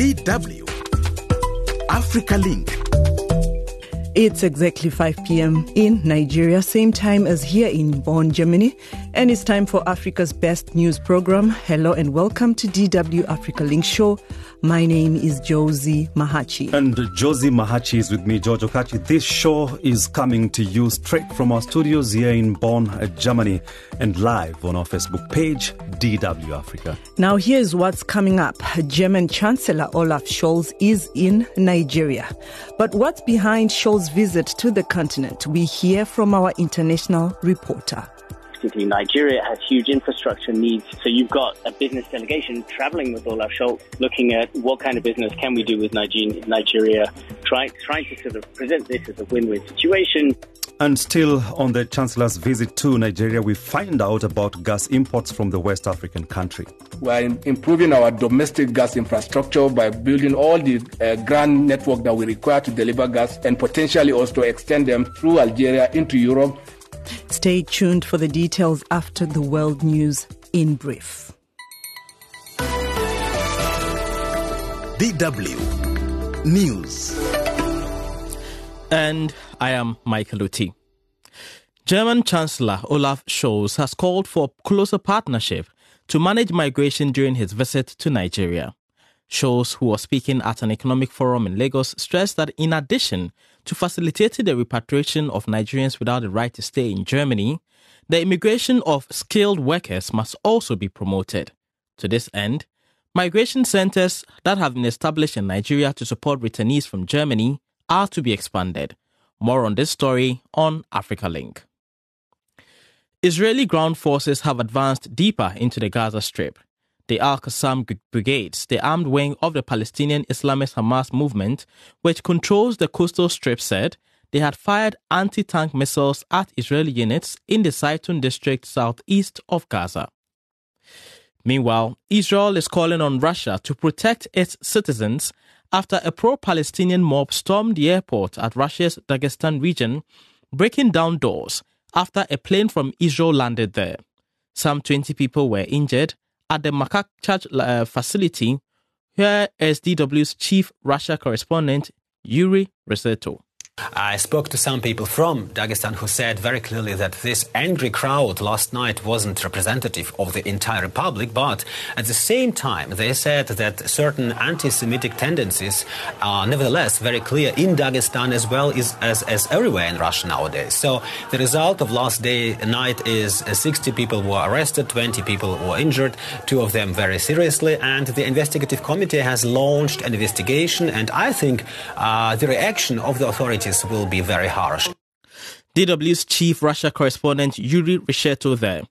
DW Africa Link. It's exactly 5 p.m. in Nigeria, same time as here in Bonn, Germany, and it's time for Africa's best news program. Hello and welcome to DW Africa Link Show. My name is Josie Mahachi. And Josie Mahachi is with me, George Okachi. This show is coming to you straight from our studios here in Bonn, uh, Germany, and live on our Facebook page, DW Africa. Now, here's what's coming up German Chancellor Olaf Scholz is in Nigeria. But what's behind Scholz's visit to the continent? We hear from our international reporter particularly Nigeria, has huge infrastructure needs. So you've got a business delegation traveling with Olaf Scholz, looking at what kind of business can we do with Nigeria, trying trying to sort of present this as a win-win situation. And still on the Chancellor's visit to Nigeria, we find out about gas imports from the West African country. We are improving our domestic gas infrastructure by building all the uh, grand network that we require to deliver gas and potentially also extend them through Algeria into Europe Stay tuned for the details after the world news in brief. DW News. And I am Michael Oti. German Chancellor Olaf Scholz has called for closer partnership to manage migration during his visit to Nigeria. Scholz, who was speaking at an economic forum in Lagos, stressed that in addition to facilitating the repatriation of Nigerians without the right to stay in Germany, the immigration of skilled workers must also be promoted. To this end, migration centers that have been established in Nigeria to support returnees from Germany are to be expanded. More on this story on Africa Link. Israeli ground forces have advanced deeper into the Gaza Strip the Al Qassam Brigades, the armed wing of the Palestinian Islamist Hamas movement, which controls the coastal strip, said they had fired anti tank missiles at Israeli units in the Zeitoun district southeast of Gaza. Meanwhile, Israel is calling on Russia to protect its citizens after a pro Palestinian mob stormed the airport at Russia's Dagestan region, breaking down doors after a plane from Israel landed there. Some 20 people were injured at the Makak Church uh, facility, here is DW's chief Russia correspondent, Yuri Reshetto. I spoke to some people from Dagestan who said very clearly that this angry crowd last night wasn't representative of the entire republic, but at the same time, they said that certain anti Semitic tendencies are nevertheless very clear in Dagestan as well as, as, as everywhere in Russia nowadays. So the result of last day night is 60 people were arrested, 20 people were injured, two of them very seriously, and the investigative committee has launched an investigation, and I think uh, the reaction of the authorities will be very harsh. DW's chief Russia correspondent Yuri Reshetto there.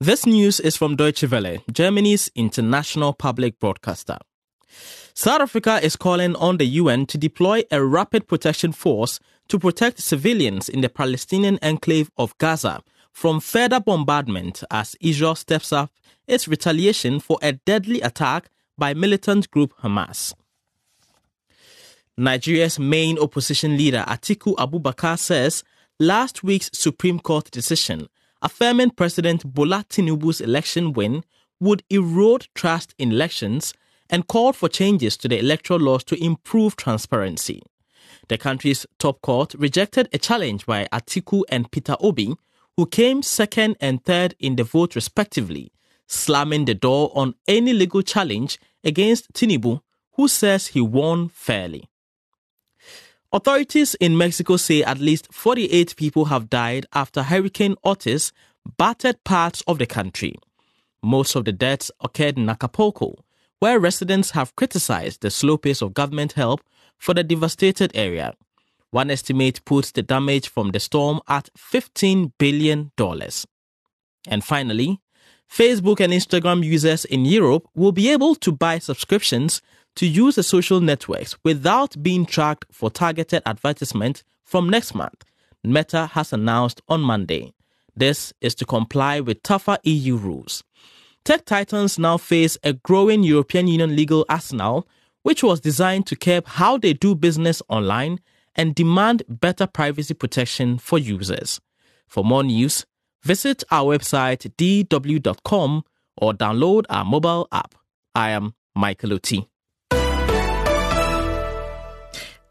This news is from Deutsche Welle, Germany's international public broadcaster. South Africa is calling on the UN to deploy a rapid protection force to protect civilians in the Palestinian enclave of Gaza from further bombardment as Israel steps up its retaliation for a deadly attack by militant group Hamas. Nigeria's main opposition leader Atiku Abubakar says last week's Supreme Court decision affirming President Bola Tinubu's election win would erode trust in elections and called for changes to the electoral laws to improve transparency. The country's top court rejected a challenge by Atiku and Peter Obi, who came second and third in the vote respectively, slamming the door on any legal challenge against Tinubu, who says he won fairly. Authorities in Mexico say at least 48 people have died after Hurricane Otis battered parts of the country. Most of the deaths occurred in Acapulco, where residents have criticized the slow pace of government help for the devastated area. One estimate puts the damage from the storm at $15 billion. And finally, Facebook and Instagram users in Europe will be able to buy subscriptions to use the social networks without being tracked for targeted advertisement from next month, Meta has announced on Monday. This is to comply with tougher EU rules. Tech titans now face a growing European Union legal arsenal, which was designed to curb how they do business online and demand better privacy protection for users. For more news, visit our website dw.com or download our mobile app. I am Michael Oti.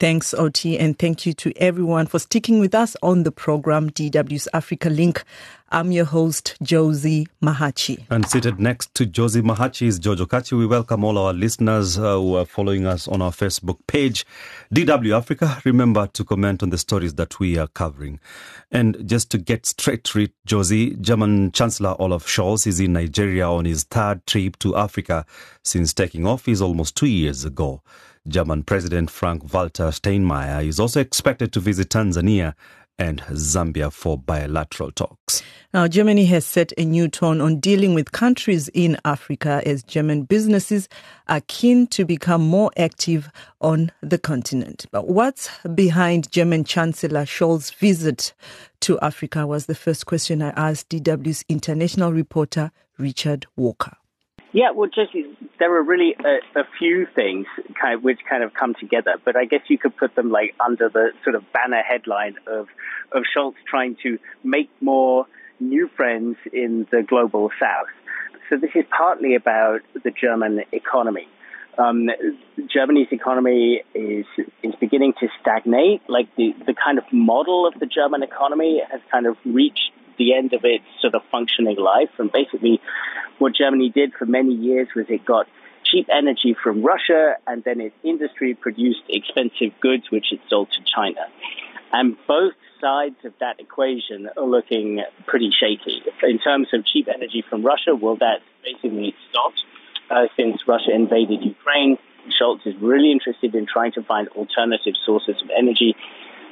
Thanks, OT, and thank you to everyone for sticking with us on the program DW's Africa Link. I'm your host, Josie Mahachi. And seated next to Josie Mahachi is George Okachi. We welcome all our listeners uh, who are following us on our Facebook page, DW Africa. Remember to comment on the stories that we are covering. And just to get straight to it, Josie, German Chancellor Olaf Scholz is in Nigeria on his third trip to Africa since taking office almost two years ago. German President Frank Walter Steinmeier is also expected to visit Tanzania and Zambia for bilateral talks. Now, Germany has set a new tone on dealing with countries in Africa as German businesses are keen to become more active on the continent. But what's behind German Chancellor Scholz's visit to Africa was the first question I asked DW's international reporter Richard Walker. Yeah, well, just there are really a, a, few things kind of, which kind of come together, but I guess you could put them like under the sort of banner headline of of Scholz trying to make more new friends in the global south. So this is partly about the German economy. Um, Germany's economy is is beginning to stagnate. Like the the kind of model of the German economy has kind of reached the end of its sort of functioning life. And basically, what Germany did for many years was it got cheap energy from Russia, and then its industry produced expensive goods, which it sold to China. And both sides of that equation are looking pretty shaky. In terms of cheap energy from Russia, well, that's basically stopped uh, since Russia invaded Ukraine. Scholz is really interested in trying to find alternative sources of energy,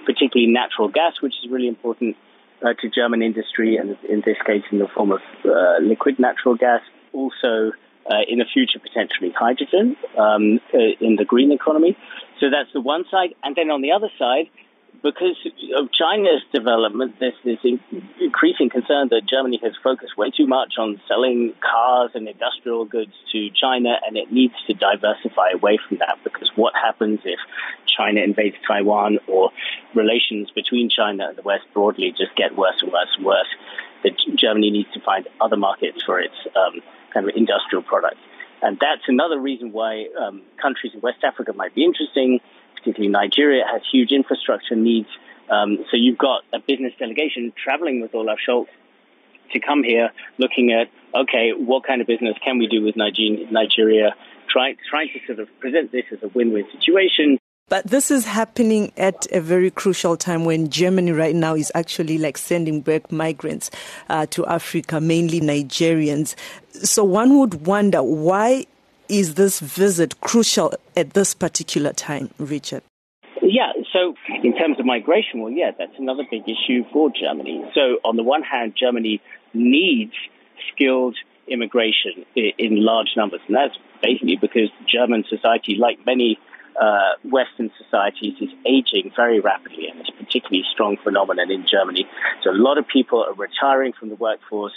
particularly natural gas, which is really important uh, to German industry, and in this case, in the form of uh, liquid natural gas. Also, uh, in the future, potentially hydrogen um, uh, in the green economy. So that's the one side. And then on the other side, because of China's development, there's this increasing concern that Germany has focused way too much on selling cars and industrial goods to China, and it needs to diversify away from that. Because what happens if China invades Taiwan or relations between China and the West broadly just get worse and worse and worse? That Germany needs to find other markets for its um, kind of industrial products. And that's another reason why um, countries in West Africa might be interesting particularly Nigeria, has huge infrastructure needs. Um, so you've got a business delegation traveling with Olaf Scholz to come here looking at, okay, what kind of business can we do with Nigeria, try, trying to sort of present this as a win-win situation. But this is happening at a very crucial time when Germany right now is actually like sending back migrants uh, to Africa, mainly Nigerians. So one would wonder why is this visit crucial at this particular time, Richard? Yeah, so in terms of migration, well, yeah, that's another big issue for Germany. So on the one hand, Germany needs skilled immigration in large numbers, and that's basically because German society, like many uh, Western societies, is aging very rapidly, and it's a particularly strong phenomenon in Germany. So a lot of people are retiring from the workforce,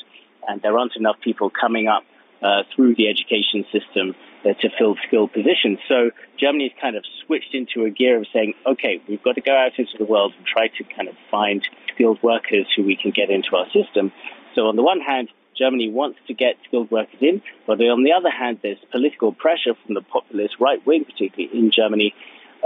and there aren't enough people coming up uh, through the education system uh, to fill skilled positions. So Germany's kind of switched into a gear of saying, okay, we've got to go out into the world and try to kind of find skilled workers who we can get into our system. So on the one hand, Germany wants to get skilled workers in, but on the other hand, there's political pressure from the populist right wing, particularly in Germany,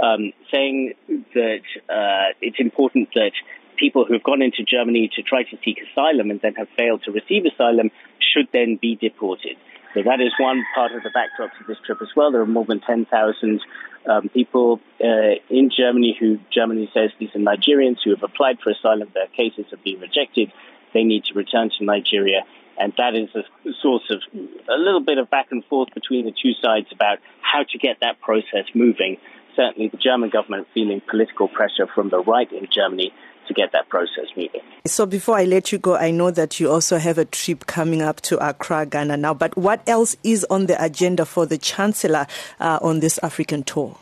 um, saying that uh, it's important that people who have gone into Germany to try to seek asylum and then have failed to receive asylum should then be deported. So that is one part of the backdrop to this trip as well. There are more than 10,000 um, people uh, in Germany who Germany says these are Nigerians who have applied for asylum. Their cases have been rejected. They need to return to Nigeria. And that is a source of a little bit of back and forth between the two sides about how to get that process moving. Certainly, the German government feeling political pressure from the right in Germany to get that process moving. So before I let you go, I know that you also have a trip coming up to Accra, Ghana now. But what else is on the agenda for the Chancellor uh, on this African tour?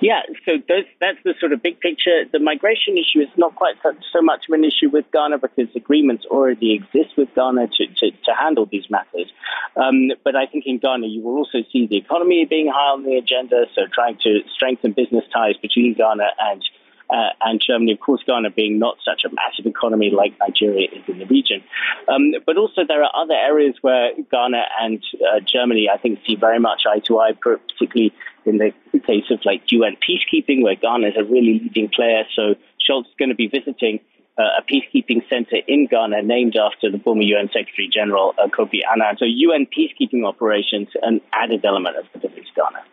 Yeah, so those, that's the sort of big picture. The migration issue is not quite so, so, much of an issue with Ghana because agreements already exist with Ghana to, to, to handle these matters. Um, but I think in Ghana, you will also see the economy being high on the agenda, so trying to strengthen business ties between Ghana and uh, and Germany, of course, Ghana being not such a massive economy like Nigeria is in the region. Um, but also, there are other areas where Ghana and uh, Germany, I think, see very much eye to eye, particularly in the case of like UN peacekeeping, where Ghana is a really leading player. So Scholz is going to be visiting uh, a peacekeeping center in Ghana named after the former UN Secretary General uh, Kofi Annan. So UN peacekeeping operations, an added element of the to Ghana.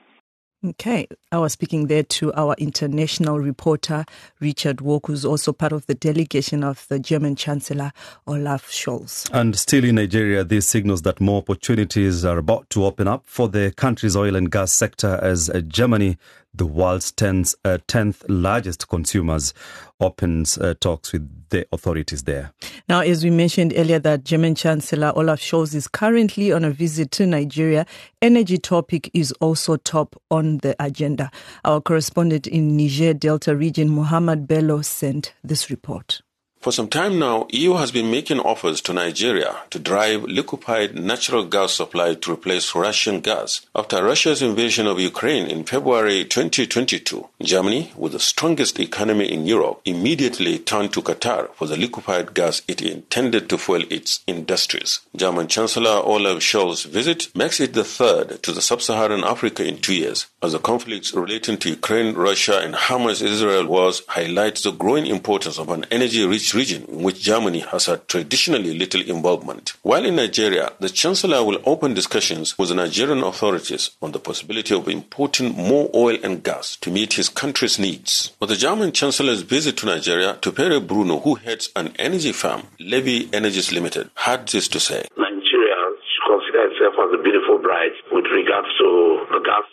Okay, I was speaking there to our international reporter, Richard Walk, who's also part of the delegation of the German Chancellor, Olaf Scholz. And still in Nigeria, this signals that more opportunities are about to open up for the country's oil and gas sector as Germany the world's 10th, uh, 10th largest consumers, opens uh, talks with the authorities there. Now, as we mentioned earlier, that German Chancellor Olaf Scholz is currently on a visit to Nigeria. Energy topic is also top on the agenda. Our correspondent in Niger Delta region, Muhammad Bello, sent this report. For some time now, EU has been making offers to Nigeria to drive liquefied natural gas supply to replace Russian gas. After Russia's invasion of Ukraine in February 2022, Germany, with the strongest economy in Europe, immediately turned to Qatar for the liquefied gas it intended to fuel its industries. German Chancellor Olaf Scholz's visit makes it the third to the sub-Saharan Africa in two years, as the conflicts relating to Ukraine, Russia, and Hamas-Israel wars highlights the growing importance of an energy-rich region in which Germany has had traditionally little involvement. While in Nigeria, the Chancellor will open discussions with the Nigerian authorities on the possibility of importing more oil and gas to meet his country's needs. But the German Chancellor's visit to Nigeria, Tupere Bruno, who heads an energy firm, Levy Energies Limited, had this to say. Nigeria should consider itself as a beautiful bride with regards to the gas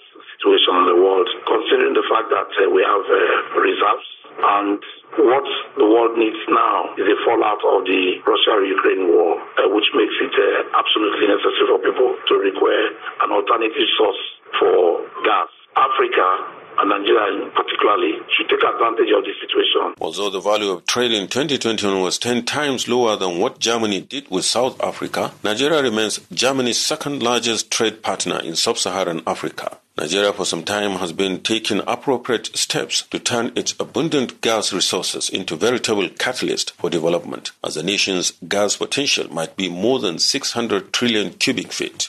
situation in the world, considering the fact that uh, we have uh, reserves and what the world needs now is a fallout of the Russia-Ukraine war, uh, which makes it uh, absolutely necessary for people to require an alternative source for gas. Africa and Nigeria particularly should take advantage of this situation. Although the value of trade in 2021 was 10 times lower than what Germany did with South Africa, Nigeria remains Germany's second largest trade partner in sub-Saharan Africa. Nigeria for some time has been taking appropriate steps to turn its abundant gas resources into veritable catalyst for development, as the nation's gas potential might be more than 600 trillion cubic feet.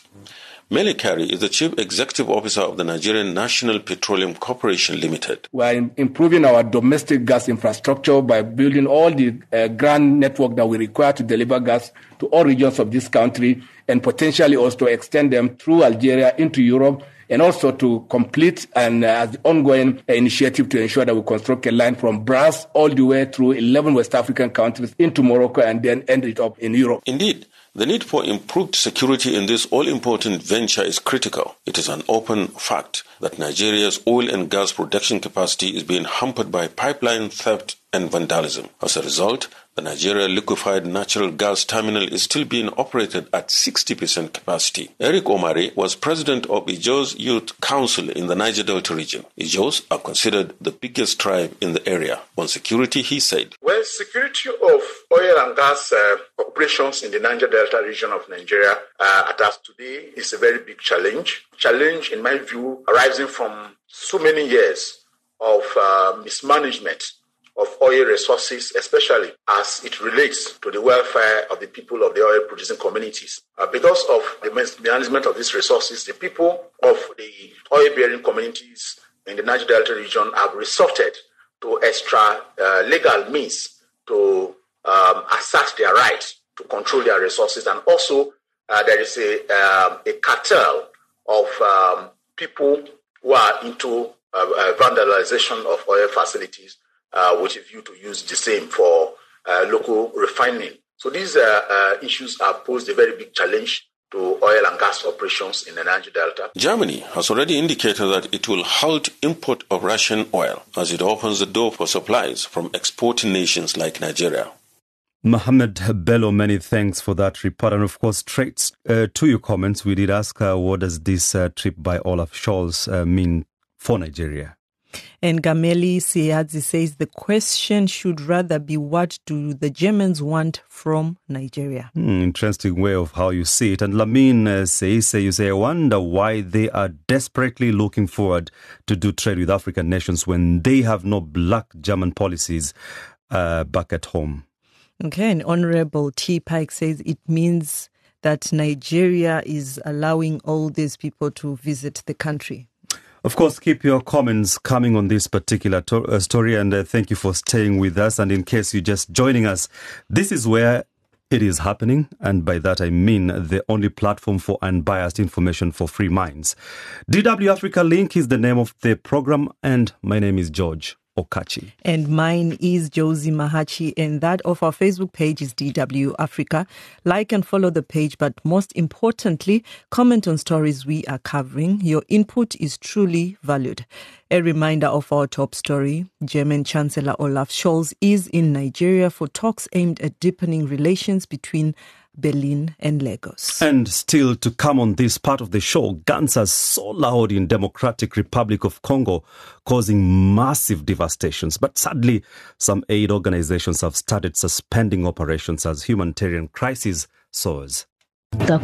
Mele Kyari is the Chief Executive Officer of the Nigerian National Petroleum Corporation Limited. We are improving our domestic gas infrastructure by building all the uh, grand network that we require to deliver gas to all regions of this country and potentially also extend them through Algeria into Europe and also to complete an uh, ongoing initiative to ensure that we construct a line from Brass all the way through 11 West African countries into Morocco and then end it up in Europe. Indeed. The need for improved security in this all important venture is critical. It is an open fact that Nigeria's oil and gas production capacity is being hampered by pipeline theft and vandalism. As a result, the Nigeria liquefied natural gas terminal is still being operated at 60% capacity. Eric Omare was president of Ijaws Youth Council in the Niger Delta region. Ijaws are considered the biggest tribe in the area. On security, he said, Well, security of oil and gas uh, operations in the Niger Delta region of Nigeria uh, at us today is a very big challenge. Challenge, in my view, arising from so many years of uh, mismanagement of oil resources, especially as it relates to the welfare of the people of the oil producing communities. Uh, because of the management of these resources, the people of the oil bearing communities in the Niger Delta region have resorted to extra uh, legal means to um, assert their right to control their resources. And also, uh, there is a, um, a cartel of um, people who are into uh, uh, vandalization of oil facilities uh, with a view to use the same for uh, local refining. So these uh, uh, issues have posed a very big challenge to oil and gas operations in the Niger Delta. Germany has already indicated that it will halt import of Russian oil as it opens the door for supplies from exporting nations like Nigeria. Mohammed Bello, many thanks for that report. And of course, straight uh, to your comments, we did ask uh, what does this uh, trip by Olaf Scholz uh, mean for Nigeria? And Gameli Siadzi says the question should rather be what do the Germans want from Nigeria? Hmm, interesting way of how you see it. And Lamin uh, says, you say, I wonder why they are desperately looking forward to do trade with African nations when they have no black German policies uh, back at home. Okay, and Honorable T. Pike says it means that Nigeria is allowing all these people to visit the country. Of course, keep your comments coming on this particular to- uh, story, and uh, thank you for staying with us. And in case you're just joining us, this is where it is happening, and by that I mean the only platform for unbiased information for free minds. DW Africa Link is the name of the program, and my name is George Okachi. And mine is Josie Mahachi, and that of our Facebook page is DW Africa. Like and follow the page, but most importantly, comment on stories we are covering. Your input is truly valued. A reminder of our top story German Chancellor Olaf Scholz is in Nigeria for talks aimed at deepening relations between Berlin and Lagos. And still to come on this part of the show, guns are so loud in Democratic Republic of Congo, causing massive devastations. But sadly, some aid organizations have started suspending operations as humanitarian crisis soars. We are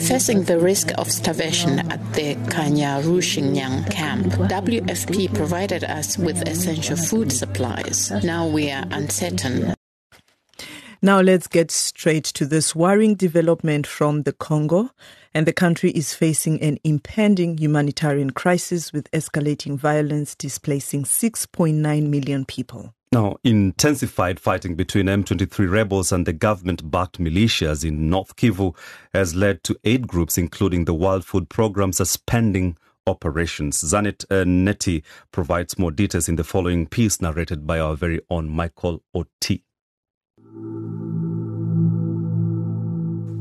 facing the risk of starvation at the Kanyaruchinya camp. WFP provided us with essential food supplies. Now we are uncertain now let's get straight to this worrying development from the Congo. And the country is facing an impending humanitarian crisis with escalating violence displacing 6.9 million people. Now, intensified fighting between M23 rebels and the government backed militias in North Kivu has led to aid groups, including the World Food Programme, suspending operations. Zanet uh, Neti provides more details in the following piece narrated by our very own Michael Oti.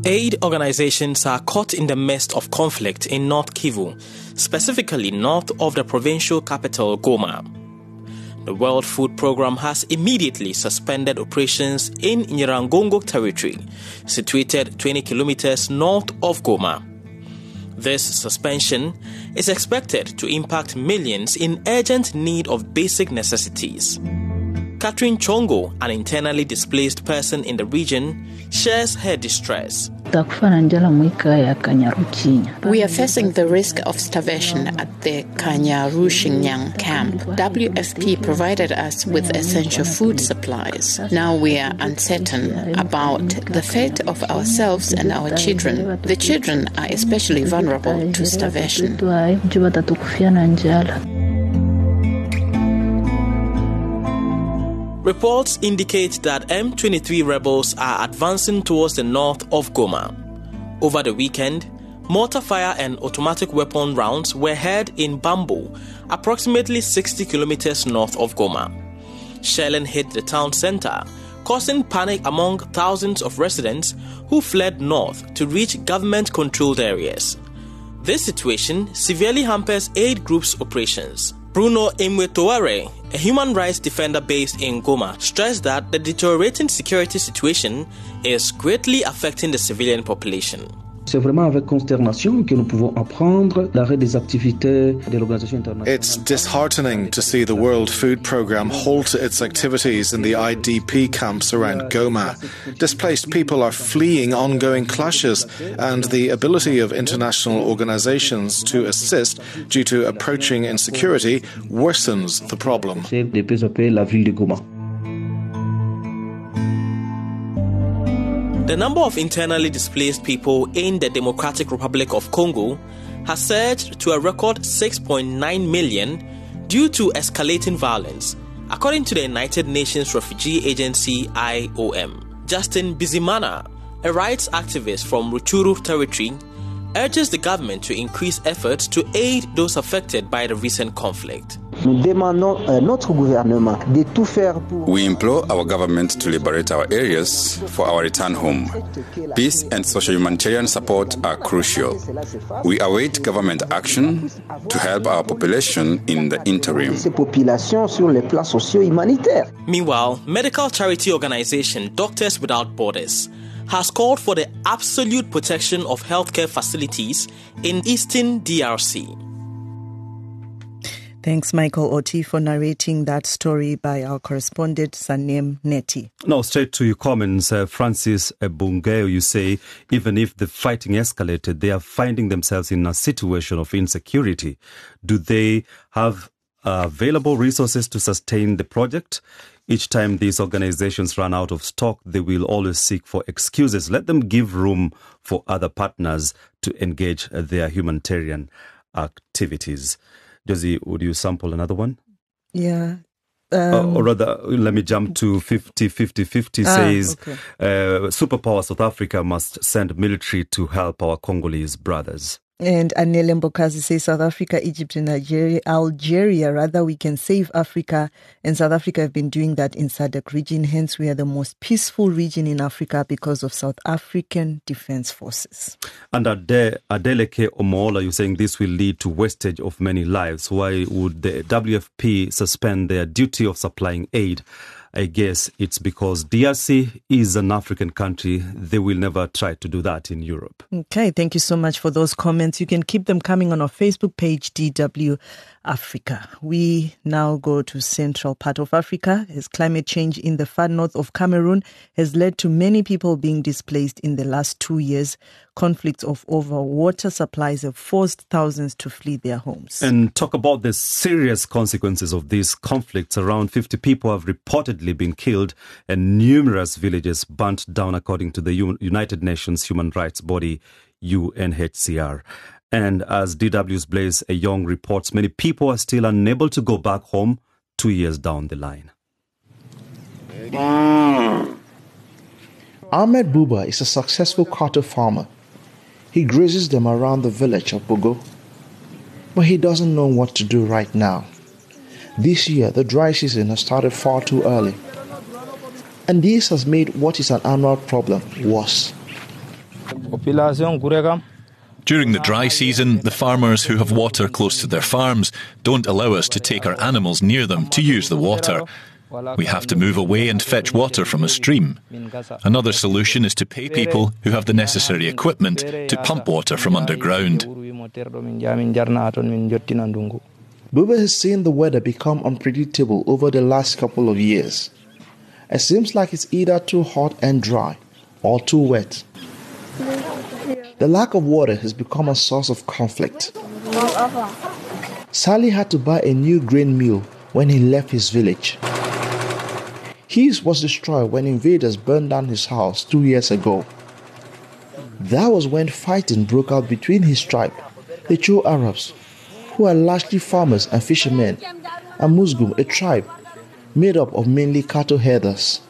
Aid organizations are caught in the midst of conflict in North Kivu, specifically north of the provincial capital Goma. The World Food Programme has immediately suspended operations in Nyiragongo territory, situated 20 kilometers north of Goma. This suspension is expected to impact millions in urgent need of basic necessities. Catherine Chongo, an internally displaced person in the region, shares her distress. We are facing the risk of starvation at the Kanyaruchinya camp. WFP provided us with essential food supplies. Now we are uncertain about the fate of ourselves and our children. The children are especially vulnerable to starvation. Reports indicate that M23 rebels are advancing towards the north of Goma. Over the weekend, mortar fire and automatic weapon rounds were heard in Bambo, approximately 60 kilometers north of Goma. Shelling hit the town center, causing panic among thousands of residents who fled north to reach government controlled areas. This situation severely hampers aid groups' operations. Bruno Imwetoare, a human rights defender based in Goma, stressed that the deteriorating security situation is greatly affecting the civilian population. C'est vraiment avec consternation que nous pouvons apprendre l'arrêt des activités de l'Organisation internationale. It's disheartening to see the World Food Programme halt its activities in the IDP camps around Goma. Displaced people are fleeing ongoing clashes, and the ability of international organizations to assist due to approaching insecurity worsens the problem. la ville de Goma. The number of internally displaced people in the Democratic Republic of Congo has surged to a record 6.9 million due to escalating violence, according to the United Nations Refugee Agency IOM. Justin Bizimana, a rights activist from Rutshuru territory, urges the government to increase efforts to aid those affected by the recent conflict. We implore our government to liberate our areas for our return home. Peace and social humanitarian support are crucial. We await government action to help our population in the interim. Meanwhile, medical charity organization Doctors Without Borders has called for the absolute protection of healthcare facilities in eastern DRC. Thanks, Michael Oti, for narrating that story by our correspondent, Zanem Nety. Now, straight to your comments, uh, Francis Bungeo, you say, even if the fighting escalated, they are finding themselves in a situation of insecurity. Do they have uh, available resources to sustain the project? Each time these organizations run out of stock, they will always seek for excuses. Let them give room for other partners to engage their humanitarian activities. Josie, would you sample another one? Yeah. Uh, Um, or rather, let me jump to 50 50 50 Ah, says okay. uh, superpower South Africa must send military to help our Congolese brothers. And Anele Mbokazi says South Africa, Egypt, and Nigeria, Algeria, rather, we can save Africa. And South Africa have been doing that in SADC region. Hence, we are the most peaceful region in Africa because of South African defense forces. And Ade, Adeleke Omola, you're saying this will lead to wastage of many lives. Why would the WFP suspend their duty of supplying aid? I guess it's because DRC is an African country. They will never try to do that in Europe. Okay, thank you so much for those comments. You can keep them coming on our Facebook page, DW Africa. We now go to central part of Africa as climate change in the far north of Cameroon has led to many people being displaced in the last two years. Conflicts of over water supplies have forced thousands to flee their homes. And talk about the serious consequences of these conflicts. Around 50 people have reportedly been killed and numerous villages burnt down, according to the United Nations human rights body, UNHCR. And as DW's Blaise Eyong reports, many people are still unable to go back home two years down the line. Mm. Ahmed Buba is a successful cattle farmer. He grazes them around the village of Bogo. But he doesn't know what to do right now. This year, the dry season has started far too early. And this has made what is an annual problem worse. During the dry season, the farmers who have water close to their farms don't allow us to take our animals near them to use the water. We have to move away and fetch water from a stream. Another solution is to pay people who have the necessary equipment to pump water from underground. Buba has seen the weather become unpredictable over the last couple of years. It seems like it's either too hot and dry or too wet. The lack of water has become a source of conflict. Sally had to buy a new grain mill when he left his village. His was destroyed when invaders burned down his house two years ago. That was when fighting broke out between his tribe, the Cho Arabs, who are largely farmers and fishermen, and Musgum, a tribe made up of mainly cattle herders.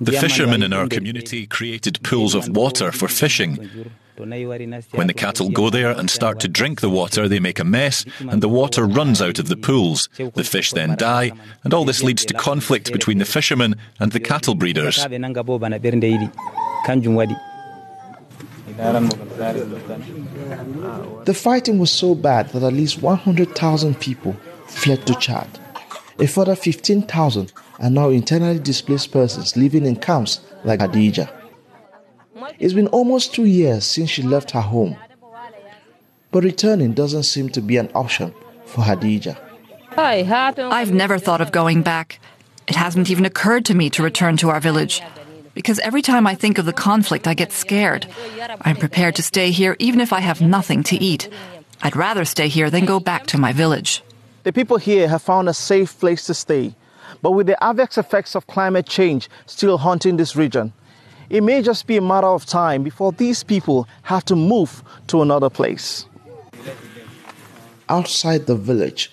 The fishermen in our community created pools of water for fishing. When the cattle go there and start to drink the water, they make a mess and the water runs out of the pools. The fish then die, and all this leads to conflict between the fishermen and the cattle breeders. The fighting was so bad that at least 100,000 people fled to Chad. A further 15,000 are now internally displaced persons living in camps like Hadija. It's been almost two years since she left her home, but returning doesn't seem to be an option for Hadija. I've never thought of going back. It hasn't even occurred to me to return to our village. Because every time I think of the conflict, I get scared. I'm prepared to stay here even if I have nothing to eat. I'd rather stay here than go back to my village. The people here have found a safe place to stay, but with the adverse effects of climate change still haunting this region, it may just be a matter of time before these people have to move to another place. Outside the village,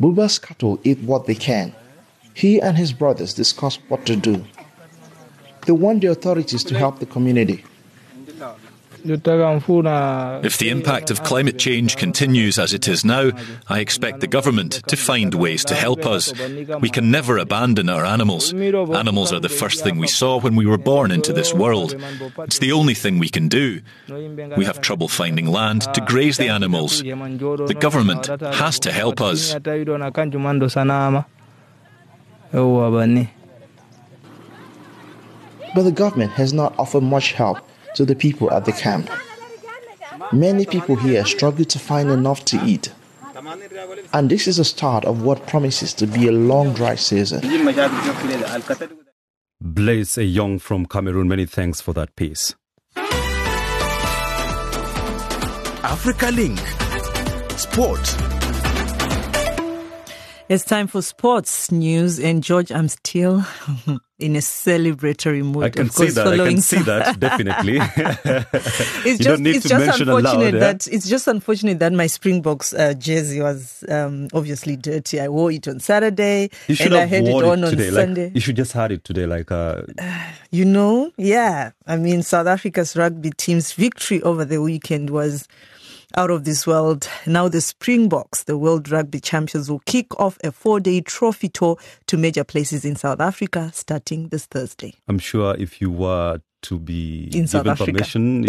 Buba's cattle eat what they can. He and his brothers discuss what to do. They want the authorities to help the community. If the impact of climate change continues as it is now, I expect the government to find ways to help us. We can never abandon our animals. Animals are the first thing we saw when we were born into this world. It's the only thing we can do. We have trouble finding land to graze the animals. The government has to help us. But the government has not offered much help to the people at the camp. Many people here struggle to find enough to eat. And this is the start of what promises to be a long dry season. Blaise Eyong from Cameroon, many thanks for that piece. Africa Link. Sport. It's time for sports news, and George, I'm still in a celebratory mood. I can of course, see that. I can see that definitely. it's you just, don't need it's to just mention unfortunate aloud. yeah? that it's just unfortunate that my Springboks uh, jersey was um, obviously dirty. I wore it on Saturday, You should and I had it on it on today. Sunday. Like you should just had it today. Like uh, You know, yeah. I mean, South Africa's rugby team's victory over the weekend was out of this world. Now the Springboks, the World Rugby Champions, will kick off a four-day trophy tour to major places in South Africa starting this Thursday. I'm sure if you were to be In South Africa. permission,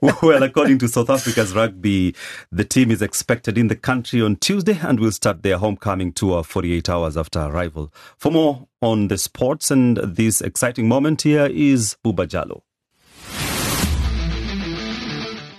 well, according to South Africa's rugby, the team is expected in the country on Tuesday and will start their homecoming tour 48 hours after arrival. For more on the sports and this exciting moment, here is Buba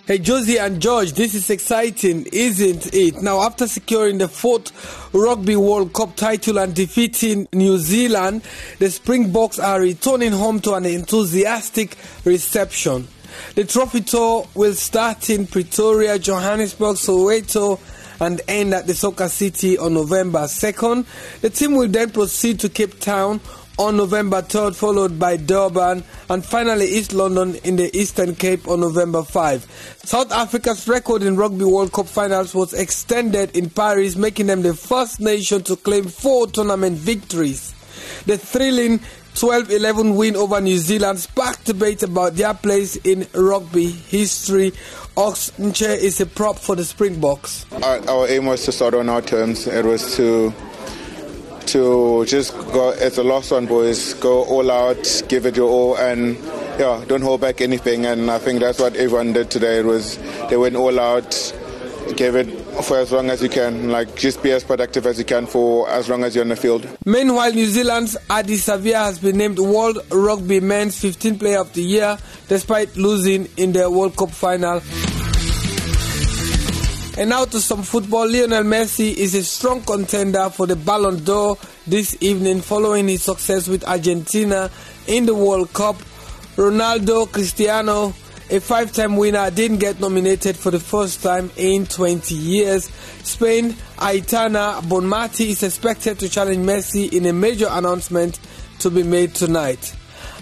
Hey, Josie and George, this is exciting, isn't it? Now, after securing the fourth Rugby World Cup title and defeating New Zealand, the Springboks are returning home to an enthusiastic reception. The trophy tour will start in Pretoria, Johannesburg, Soweto, and end at the Soccer City on November 2nd. The team will then proceed to Cape Town on November 3rd, followed by Durban, and finally East London in the Eastern Cape on November 5. South Africa's record in Rugby World Cup finals was extended in Paris, making them the first nation to claim four tournament victories. The thrilling 12 11 win over New Zealand sparked debate about their place in rugby history. Ox Nche is a prop for the Springboks. Our, our aim was to start on our terms. It was to to just go as a lost one, boys. Go all out, give it your all, and yeah, don't hold back anything. And I think that's what everyone did today. It was they went all out, gave it for as long as you can. Like just be as productive as you can for as long as you're on the field. Meanwhile, New Zealand's Ardie Savea has been named World Rugby Men's 15 Player of the Year despite losing in the World Cup final. And now to some football. Lionel Messi is a strong contender for the Ballon d'Or this evening following his success with Argentina in the World Cup. Ronaldo Cristiano, a five time winner, didn't get nominated for the first time in 20 years. Spain, Aitana Bonmati is expected to challenge Messi in a major announcement to be made tonight.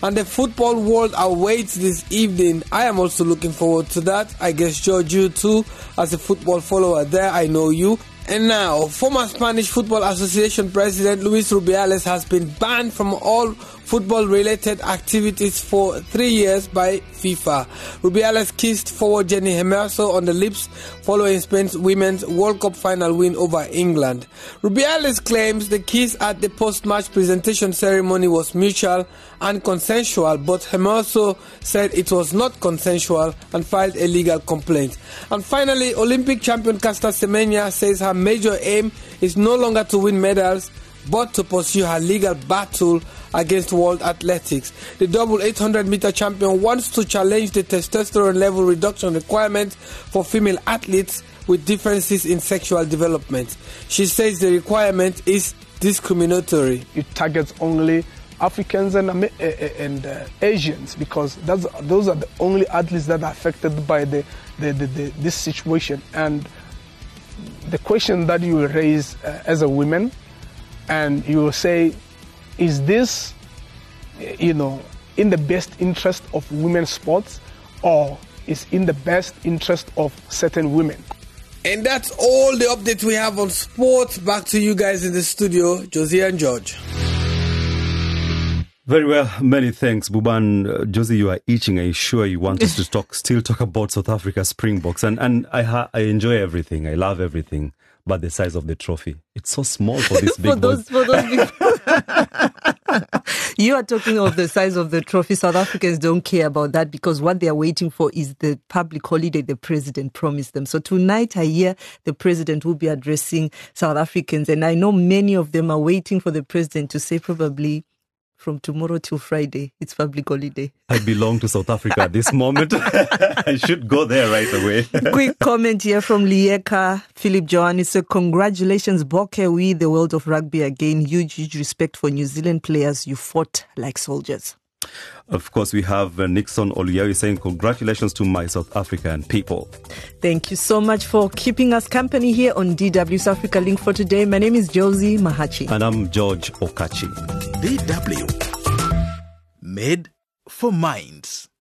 And the football world awaits this evening. I am also looking forward to that. I guess George, you too, as a football follower there, I know you. And now, former Spanish Football Association President Luis Rubiales has been banned from all football related activities for three years by FIFA. Rubiales kissed forward Jenni Hermoso on the lips following Spain's Women's World Cup final win over England. Rubiales claims the kiss at the post match presentation ceremony was mutual and consensual, but Hermoso said it was not consensual and filed a legal complaint. And finally, Olympic champion Caster Semenya says her major aim is no longer to win medals but to pursue her legal battle against world athletics. The double 800 meter champion wants to challenge the testosterone level reduction requirement for female athletes with differences in sexual development. She says the requirement is discriminatory. It targets only Africans and, eh, and uh, Asians because those are the only athletes that are affected by the, the, the, this situation. And the question that you raise uh, as a woman, and you will say, is this, you know, in the best interest of women's sports, or is in the best interest of certain women? And that's all the updates we have on sports. Back to you guys in the studio, Josie and George. Very well, many thanks, Buban. Uh, Josie, you are itching. I'm sure you want us to talk, still talk about South Africa Springboks, and and I ha- I enjoy everything. I love everything, but the size of the trophy, it's so small for this big for those, for those big You are talking of the size of the trophy. South Africans don't care about that because what they are waiting for is the public holiday the president promised them. So tonight, I hear the president will be addressing South Africans, and I know many of them are waiting for the president to say probably from tomorrow till Friday. It's public holiday. I belong to South Africa at this moment. I should go there right away. Quick comment here from Lieka. Philip Johan said, Congratulations, Bokke. We, the world of rugby, again. Huge, huge respect for New Zealand players. You fought like soldiers. Of course, we have uh, Nixon Oluyawi saying, Congratulations to my South African people. Thank you so much for keeping us company here on DW's Africa Link for today. My name is Josie Mahachi. And I'm George Okachi. DW. Made for Minds.